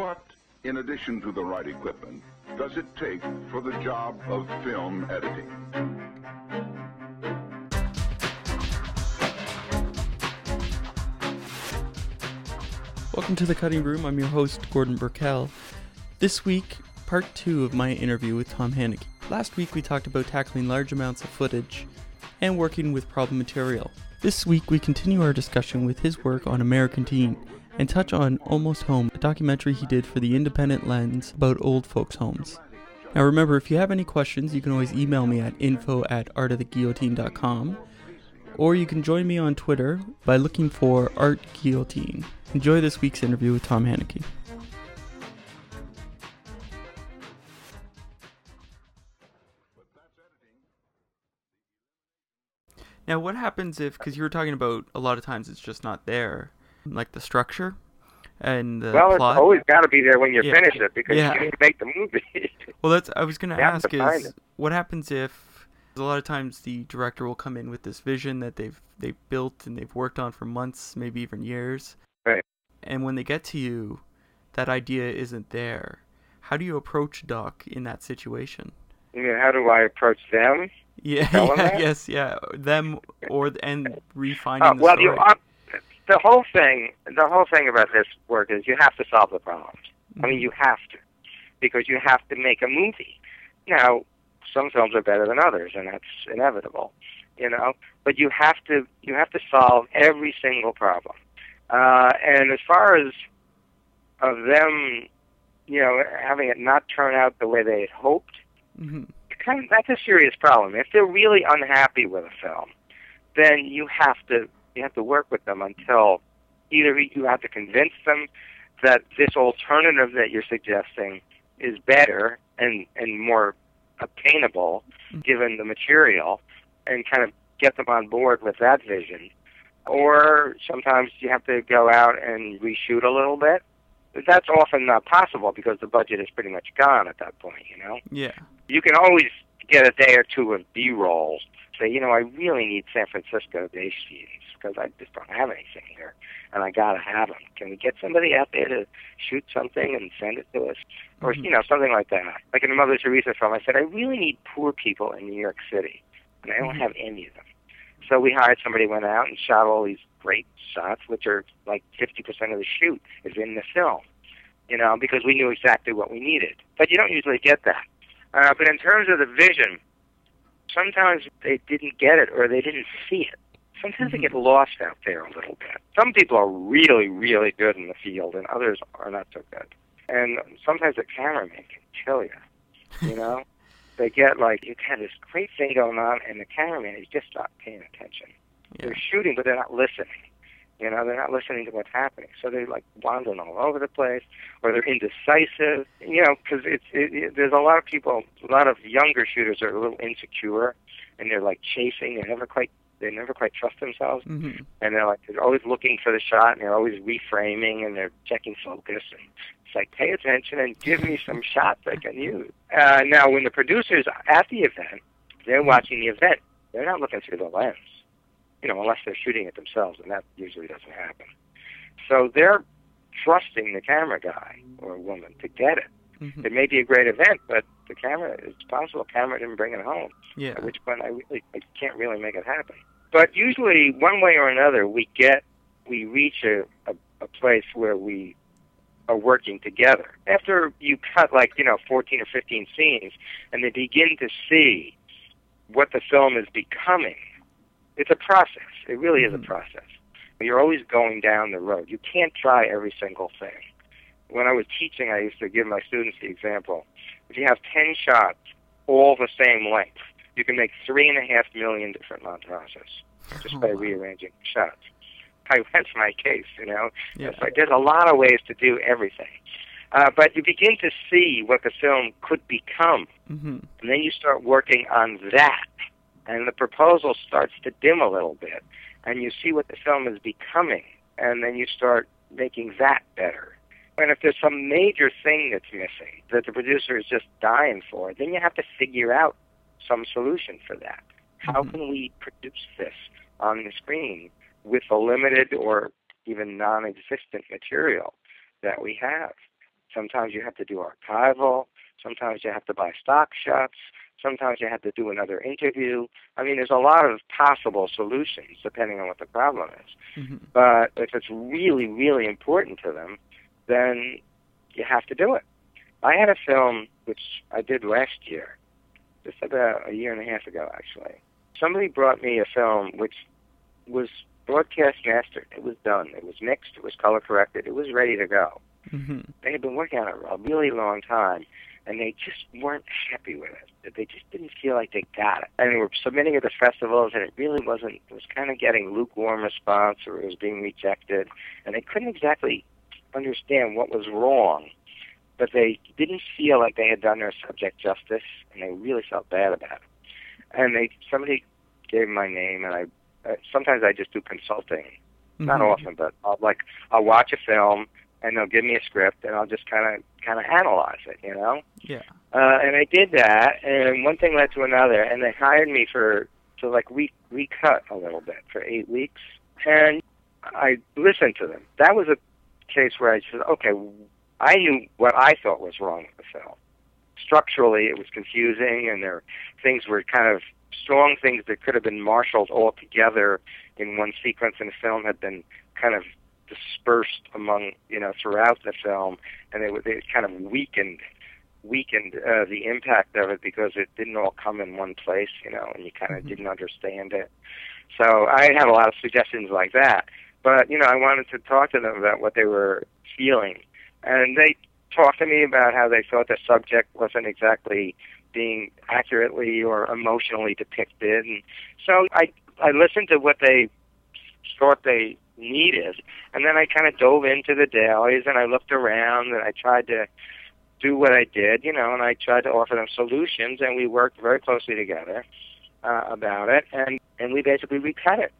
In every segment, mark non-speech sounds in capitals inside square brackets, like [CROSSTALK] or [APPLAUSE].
What, in addition to the right equipment, does it take for the job of film editing? Welcome to the Cutting Room. I'm your host, Gordon Burkell. This week, part two of my interview with Tom Haneke. Last week, we talked about tackling large amounts of footage and working with problem material. This week, we continue our discussion with his work on American Teen and touch on Almost Home, a documentary he did for the Independent Lens about old folks' homes. Now, remember, if you have any questions, you can always email me at info at artoftheguillotine.com or you can join me on Twitter by looking for Art Guillotine. Enjoy this week's interview with Tom Haneke. Now, what happens if, because you were talking about a lot of times it's just not there, like the structure and the well, plot? it's always got to be there when you Yeah. finish it because Yeah. you didn't make the movie. [LAUGHS] Well, that's I was going to ask is it. what happens if a lot of times the director will come in with this vision that they've they've built and they've worked on for months, maybe even years. Right. And when they get to you, that idea isn't there. How do you approach Doc in that situation? you know, how do I approach them? Yeah, [LAUGHS] yeah yes, yeah, them or and refining Uh, the well, story. you uh, the whole thing. The whole thing about this work is you have to solve the problems. I mean, you have to because you have to make a movie. Now, some films are better than others, and that's inevitable. You know, but you have to you have to solve every single problem. Uh, and as far as of them, you know, having it not turn out the way they had hoped, hmm kind of, that's a serious problem. If they're really unhappy with a film, then you have to you have to work with them until either you have to convince them that this alternative that you're suggesting is better and and more obtainable mm-hmm. given the material and kind of get them on board with that vision or sometimes you have to go out and reshoot a little bit that's often not possible because the budget is pretty much gone at that point you know Yeah. you can always get a day or two of B-roll. Say, you know, I really need San Francisco day scenes because I just don't have anything here, and I gotta have them. Can we get somebody out there to shoot something and send it to us, or Mhm. you know, something like that? Like in the Mother Teresa film, I said I really need poor people in New York City, and I don't Mhm. have any of them. So we hired somebody, went out and shot all these great shots, which are like 50% of the shoot is in the film you know, because we knew exactly what we needed. But you don't usually get that. Uh, but in terms of the vision, sometimes they didn't get it or they didn't see it. Sometimes they Mhm. get lost out there a little bit. Some people are really, really good in the field, and others are not so good. And sometimes the cameraman can kill you. You know, [LAUGHS] they get like you have had this great thing going on, and the cameraman is just not paying attention Yeah. they're shooting, but they're not listening. You know, they're not listening to what's happening. So they're like wandering all over the place, or they're indecisive. You know, because it's it, it, there's a lot of people, a lot of younger shooters are a little insecure, and they're like chasing. they're never quite they never quite trust themselves, hmm and they're like they're always looking for the shot, and they're always reframing, and they're checking focus. And it's like pay attention and give me some shots I can use. Uh, now, when the producers at the event, they're watching the event. They're not looking through the lens you know, unless they're shooting it themselves, and that usually doesn't happen. So they're trusting the camera guy or woman to get it. Hmm It may be a great event, but the camera, it's possible the camera didn't bring it home, Yeah. at which point I really I can't really make it happen. But usually, one way or another, we get, we reach a, a, a place where we are working together. After you cut like, you know, 14 or 15 scenes, and they begin to see what the film is becoming, it's a process. It really is a Mhm. process. You're always going down the road. You can't try every single thing. When I was teaching, I used to give my students the example. If you have 10 shots, all the same length, you can make three and a half million different montages just Oh, by wow. rearranging shots. I, [LAUGHS] that's my case, you know. Yeah. Like there's a lot of ways to do everything. Uh, but you begin to see what the film could become hmm and then you start working on that and the proposal starts to dim a little bit and you see what the film is becoming and then you start making that better and if there's some major thing that's missing that the producer is just dying for then you have to figure out some solution for that how Mhm. can we produce this on the screen with the limited or even non-existent material that we have Sometimes you have to do archival. Sometimes you have to buy stock shots. Sometimes you have to do another interview. I mean, there's a lot of possible solutions depending on what the problem is. Mm-hmm. But if it's really, really important to them, then you have to do it. I had a film which I did last year, just about a year and a half ago, actually. Somebody brought me a film which was broadcast mastered. It was done. It was mixed. It was color corrected. It was ready to go. Mm-hmm. They had been working on it a really long time, and they just weren't happy with it. They just didn't feel like they got it. And they were submitting it to festivals, and it really wasn't. It was kind of getting lukewarm response, or it was being rejected, and they couldn't exactly understand what was wrong. But they didn't feel like they had done their subject justice, and they really felt bad about it. And they somebody gave my name, and I uh, sometimes I just do consulting. Not Mhm. often, but I'll like I'll watch a film and they'll give me a script and I'll just kind of kind of analyze it, you know. Yeah. Uh, and I did that, and one thing led to another, and they hired me for to like re recut a little bit for eight weeks, and I listened to them. That was a case where I said, okay, I knew what I thought was wrong with the film. Structurally, it was confusing, and there things were kind of strong things that could have been marshaled all together in one sequence, and the film had been kind of dispersed among you know throughout the film, and they were they kind of weakened weakened uh, the impact of it because it didn't all come in one place, you know, and you kind of Mhm. didn't understand it. So I had a lot of suggestions like that, but you know I wanted to talk to them about what they were feeling, and they talked to me about how they thought the subject wasn't exactly being accurately or emotionally depicted, and so I I listened to what they thought they needed, and then I kind of dove into the dailies and I looked around and I tried to do what I did, you know, and I tried to offer them solutions, and we worked very closely together uh, about it, and and we basically recut it,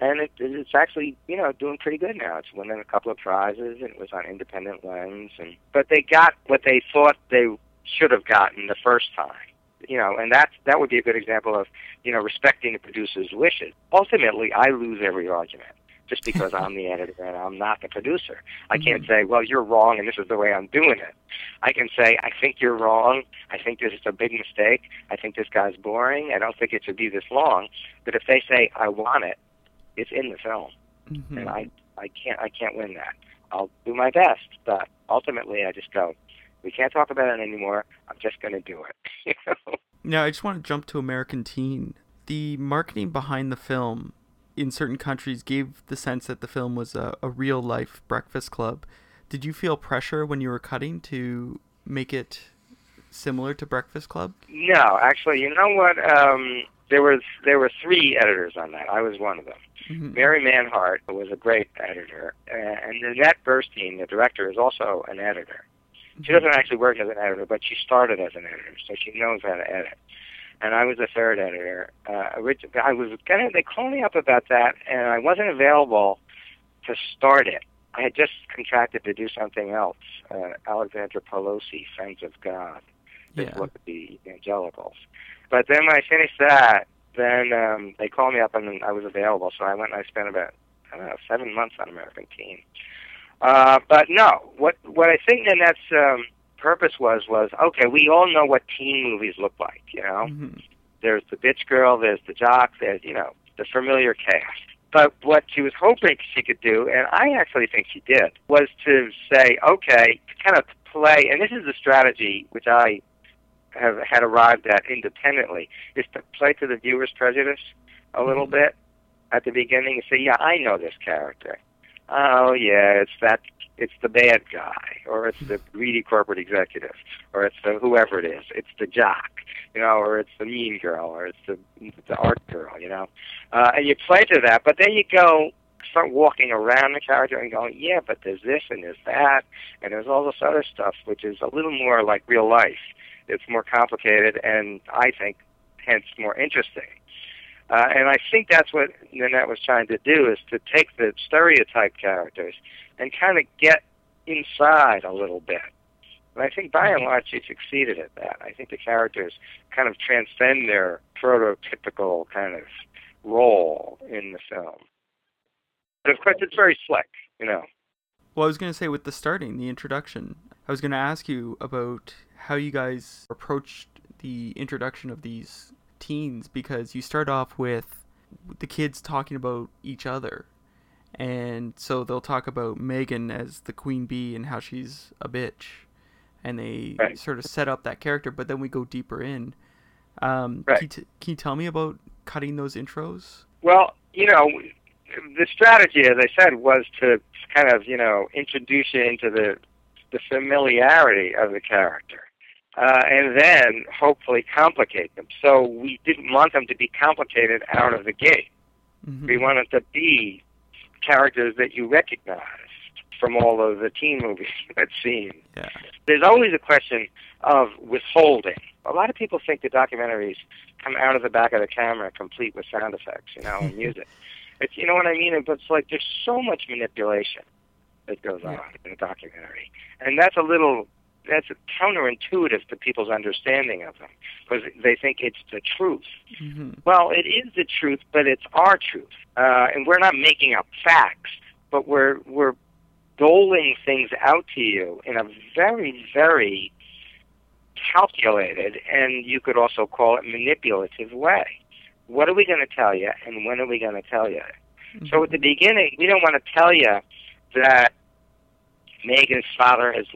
and it, it's actually you know doing pretty good now. It's winning a couple of prizes, and it was on Independent Lens, and but they got what they thought they should have gotten the first time. You know, and that that would be a good example of you know respecting the producer's wishes. Ultimately, I lose every argument just because I'm the editor and I'm not the producer. I can't mm-hmm. say, well, you're wrong and this is the way I'm doing it. I can say, I think you're wrong. I think this is a big mistake. I think this guy's boring. I don't think it should be this long. But if they say, I want it, it's in the film, Mhm. and I, I can't, I can't win that. I'll do my best, but ultimately, I just go, we can't talk about it anymore. I'm just going to do it. [LAUGHS] you know? Now, I just want to jump to American Teen. The marketing behind the film in certain countries gave the sense that the film was a, a real life breakfast club. Did you feel pressure when you were cutting to make it similar to Breakfast Club? No, actually, you know what? Um, there was there were three editors on that. I was one of them. Mhm. Mary Manhardt was a great editor, uh, and Nanette Burstein, the director, is also an editor. She doesn't actually work as an editor, but she started as an editor, so she knows how to edit. And I was the third editor. Uh, I was kind of they called me up about that, and I wasn't available to start it. I had just contracted to do something else. Uh, Alexandra Pelosi, Friends of God, this Yeah. at the evangelicals. But then when I finished that, then um, they called me up and I was available. So I went and I spent about I don't know seven months on American Teen. Uh, but no, what what I think Nanette's um, purpose was was okay. We all know what teen movies look like. You know, Mhm. there's the bitch girl, there's the jock, there's you know the familiar cast. But what she was hoping she could do, and I actually think she did, was to say, okay, to kind of play, and this is the strategy which I have had arrived at independently, is to play to the viewer's prejudice a little Mhm. bit at the beginning and say, yeah, I know this character. Oh yeah, it's that, it's the bad guy, or it's the greedy corporate executive, or it's the whoever it is, it's the jock, you know, or it's the mean girl, or it's the the art girl, you know, uh, and you play to that, but then you go start walking around the character and going, yeah, but there's this and there's that, and there's all this other stuff, which is a little more like real life. It's more complicated, and I think, hence, more interesting. Uh, and I think that's what Nanette was trying to do is to take the stereotype characters and kind of get inside a little bit. And I think by and large she succeeded at that. I think the characters kind of transcend their prototypical kind of role in the film. But of course it's very slick, you know. Well, I was going to say with the starting, the introduction, I was going to ask you about how you guys approached the introduction of these teens because you start off with the kids talking about each other. And so they'll talk about Megan as the queen bee and how she's a bitch. And they Right. sort of set up that character, but then we go deeper in. Um, Right. can, you t- can you tell me about cutting those intros? Well, you know, the strategy, as I said, was to kind of, you know, introduce you into the the familiarity of the character, uh, and then hopefully complicate them. So we didn't want them to be complicated out of the gate. Mhm. We wanted to be characters that you recognized from all of the teen movies [LAUGHS] you had seen. Yeah. There's always a question of withholding. A lot of people think the documentaries come out of the back of the camera complete with sound effects, you know, and [LAUGHS] music. It's you know what I mean? But it's like there's so much manipulation that goes on in a documentary, and that's a little that's counterintuitive to people's understanding of them because they think it's the truth. hmm Well, it is the truth, but it's our truth, uh, and we're not making up facts, but we're we're doling things out to you in a very, very calculated, and you could also call it manipulative way. What are we going to tell you, and when are we going to tell you? So at the beginning, we don't want to tell you that Megan's father has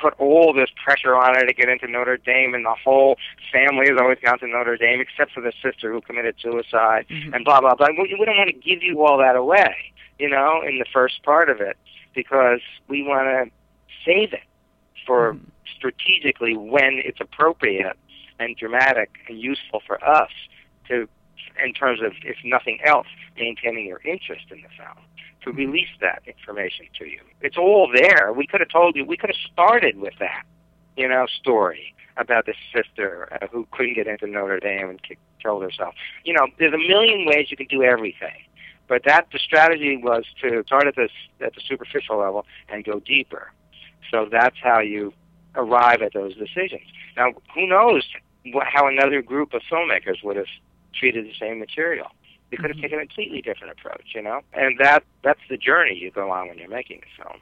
put all this pressure on her to get into Notre Dame, and the whole family has always gone to Notre Dame, except for the sister who committed suicide, Mhm. and blah blah blah. We, we don't want to give you all that away, you know, in the first part of it, because we want to save it for Mhm. strategically when it's appropriate and dramatic and useful for us to, in terms of, if nothing else, maintaining your interest in the film, to release that information to you. It's all there. We could have told you, we could have started with that, you know, story about this sister uh, who couldn't get into Notre Dame and killed herself. You know, there's a million ways you can do everything. But that the strategy was to start at this at the superficial level and go deeper. So that's how you arrive at those decisions. Now, who knows wh- how another group of filmmakers would have treated the same material? They could have Mhm. taken a completely different approach, you know. And that that's the journey you go on when you're making a film.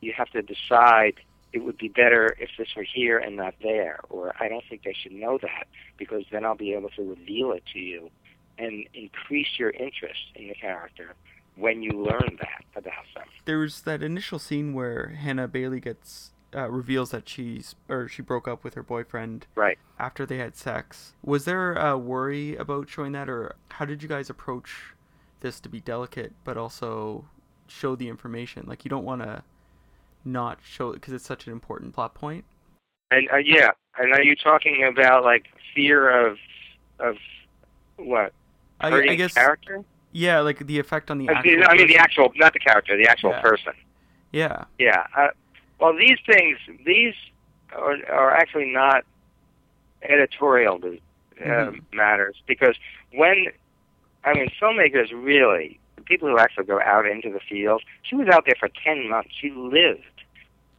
You have to decide it would be better if this were here and not there, or I don't think they should know that because then I'll be able to reveal it to you and increase your interest in the character when you learn that about them. there was that initial scene where Hannah Bailey gets uh, reveals that she's or she broke up with her boyfriend Right. after they had sex. Was there a worry about showing that, or how did you guys approach this to be delicate but also show the information? Like you don't want to not show it because it's such an important plot point. And uh, yeah, and are you talking about like fear of of what I, I guess character? yeah, like the effect on the I actual. mean, I mean the actual, not the character, the actual Yeah. person. Yeah. Yeah. Uh, well, these things, these are, are actually not editorial uh, Mhm. matters because when, I mean, filmmakers really, the people who actually go out into the field, she was out there for 10 months. She lived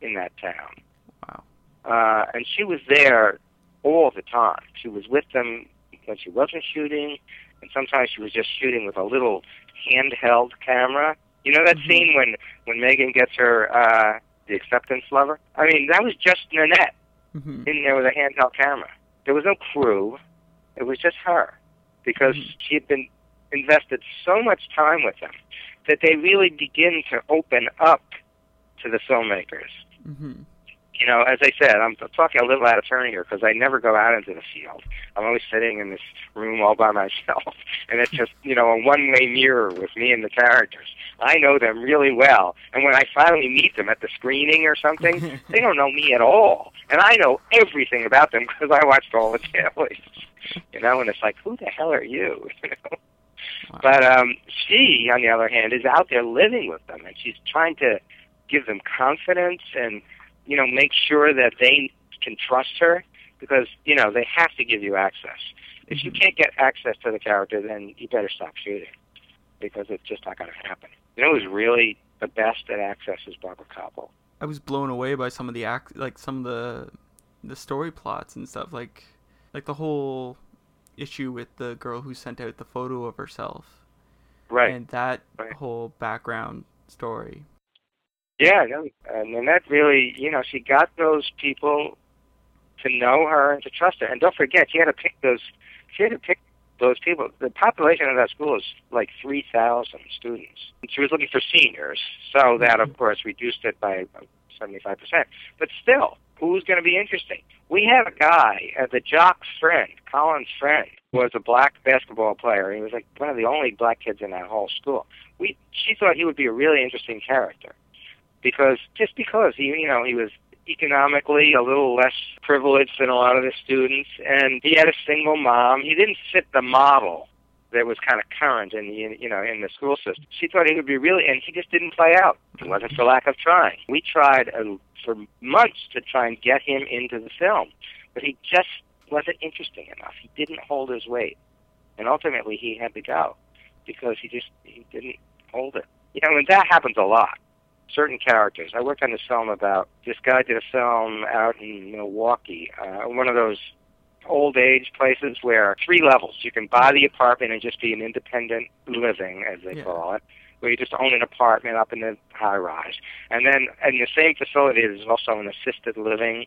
in that town. Wow. Uh, and she was there all the time. She was with them when she wasn't shooting, and sometimes she was just shooting with a little handheld camera. You know that Mhm. scene when when Megan gets her uh, the acceptance lover? I mean, that was just Nanette hmm in there with a handheld camera. There was no crew. It was just her because Mhm. she had been invested so much time with them that they really begin to open up to the filmmakers hmm you know, as I said, I'm talking a little out of turn here because I never go out into the field. I'm always sitting in this room all by [LAUGHS] myself, and it's just you know a one-way mirror with me and the characters. I know them really well, and when I finally meet them at the screening or something, [LAUGHS] they don't know me at all, and I know everything about them [LAUGHS] because I watched all the dailies. You know, and it's like, who the hell are you? You know. Wow. But um, she, on the other hand, is out there living with them, and she's trying to give them confidence and you know make sure that they can trust her because you know they have to give you access. If you Mhm. can't get access to the character, then you better stop shooting because it's just not going to happen. You know, who's really the best at access is Barbara Kopple. I was blown away by some of the act, like some of the the story plots and stuff, like like the whole issue with the girl who sent out the photo of herself Right. and that Right. whole background story. Yeah, no, and Nanette really, you know, she got those people to know her and to trust her. And don't forget, she had to pick those. She had to pick those people. The population of that school is like three thousand students. And she was looking for seniors, so that of course reduced it by seventy-five percent. But still, who's going to be interesting? We had a guy, uh, the jock's friend, Colin's friend, was a black basketball player. He was like one of the only black kids in that whole school. We, she thought he would be a really interesting character because just because he, you know, he was economically a little less privileged than a lot of the students, and he had a single mom. He didn't fit the model that was kind of current in the you know in the school system. She thought he would be really, and he just didn't play out. It wasn't for lack of trying. We tried uh, for months to try and get him into the film, but he just wasn't interesting enough. He didn't hold his weight, and ultimately he had to go because he just he didn't hold it. You know, and that happens a lot. Certain characters. I worked on this film about this guy did a film out in Milwaukee, uh, one of those old age places where three levels. You can buy the apartment and just be an independent living, as they Yeah. call it, where you just own an apartment up in the high rise. And then in the same facility, there's also an assisted living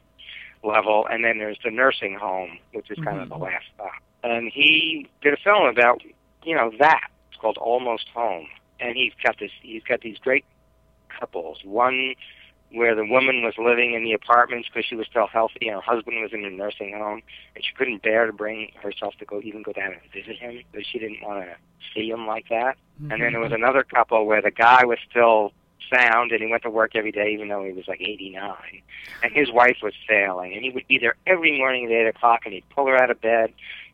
level, and then there's the nursing home, which is kind of the Mhm. last stop. And he did a film about, you know, that. It's called Almost Home. And he's got this. He's got these great couples. One where the woman was living in the apartments because she was still healthy, and her husband was in a nursing home, and she couldn't bear to bring herself to go even go down and visit him because she didn't want to see him like that. And then there was mm-hmm. another couple where the guy was still sound and he went to work every day even though he was like 89. And his wife was failing and he would be there every morning at 8 o'clock and he'd pull her out of bed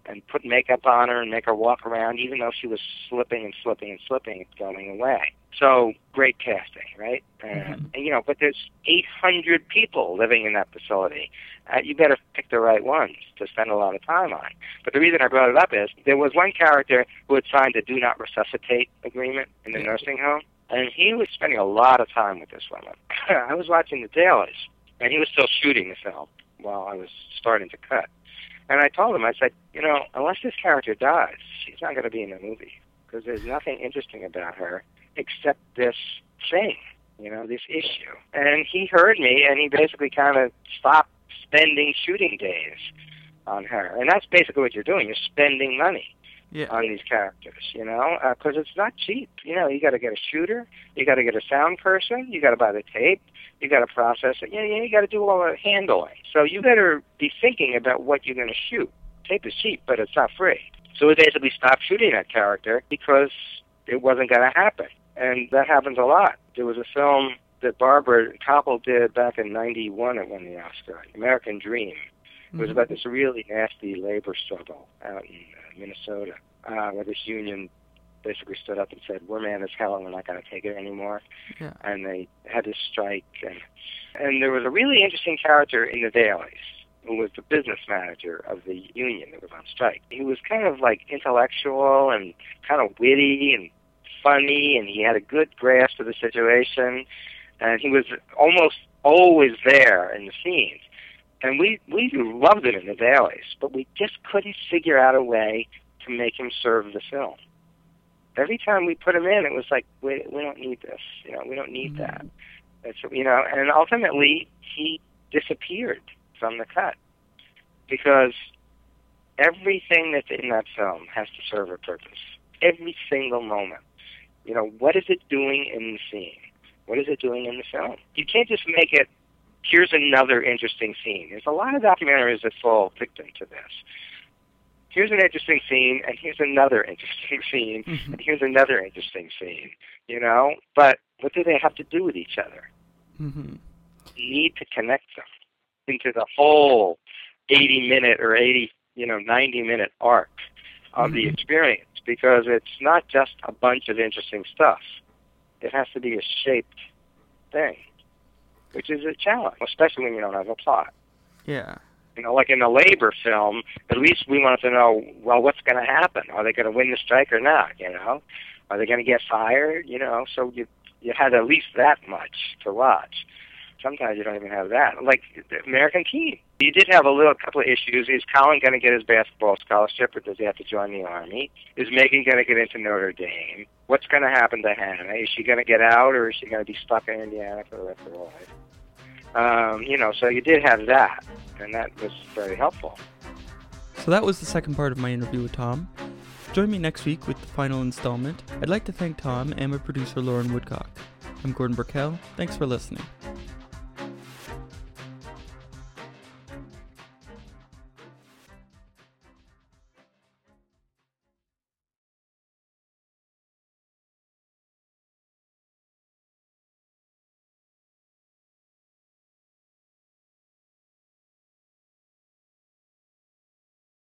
and put makeup on her and make her walk around even though she was slipping and slipping and slipping and going away. So great casting, right? Uh, Mhm. and you know, but there's 800 people living in that facility. Uh, you better pick the right ones to spend a lot of time on. But the reason I brought it up is there was one character who had signed a do not resuscitate agreement in the Yeah. nursing home, and he was spending a lot of time with this woman. [CLEARS THROAT] I was watching the dailies, and he was still shooting the film while I was starting to cut. And I told him, I said, you know, unless this character dies, she's not going to be in the movie because there's nothing interesting about her except this thing, you know, this issue. And he heard me, and he basically kind of stopped spending shooting days on her. And that's basically what you're doing. You're spending money Yeah. on these characters, you know, uh, because it's not cheap. You know, you got to get a shooter, you got to get a sound person, you got to buy the tape, you got to process it. Yeah, know, you got to do all the handling. So you better be thinking about what you're going to shoot. Tape is cheap, but it's not free. So we basically stopped shooting that character because it wasn't going to happen, and that happens a lot. There was a film that Barbara Kopple did back in '91 that won the Oscar, American Dream. It was Mhm. about this really nasty labor struggle out in uh, Minnesota, uh, where this union basically stood up and said, "We're mad as hell, and we're not going to take it anymore." Yeah. And they had this strike, and and there was a really interesting character in the dailies who was the business manager of the union that was on strike. He was kind of like intellectual and kind of witty and funny, and he had a good grasp of the situation, and he was almost always there in the scenes and we we loved him in the dailies, but we just couldn't figure out a way to make him serve the film. Every time we put him in, it was like we we don't need this, you know, we don't need Mhm. that. It's you know, and ultimately he disappeared from the cut because everything that's in that film has to serve a purpose. Every single moment. You know, what is it doing in the scene? What is it doing in the film? You can't just make it here's another interesting scene. There's a lot of documentaries that fall victim to this. Here's an interesting scene, and here's another interesting [LAUGHS] scene, Mhm. and here's another interesting scene. You know, but what do they have to do with each other? Mm-hmm. You need to connect them into the whole 80 minute or 80, you know, 90 minute arc of the Mhm. experience because it's not just a bunch of interesting stuff. It has to be a shaped thing, which is a challenge, especially when you don't have a plot. Yeah. You know, like in the labor film, at least we wanted to know, well, what's going to happen? Are they going to win the strike or not? You know, are they going to get fired? You know, so you you had at least that much to watch. sometimes you don't even have that. Like the American Teen, you did have a little couple of issues. Is Colin going to get his basketball scholarship, or does he have to join the army? Is Megan going to get into Notre Dame? What's going to happen to Hannah? Is she going to get out, or is she going to be stuck in Indiana for the rest of her life? Um, you know, so you did have that, and that was very helpful. So that was the second part of my interview with Tom. Join me next week with the final installment. I'd like to thank Tom and my producer Lauren Woodcock. I'm Gordon Burkell. Thanks for listening.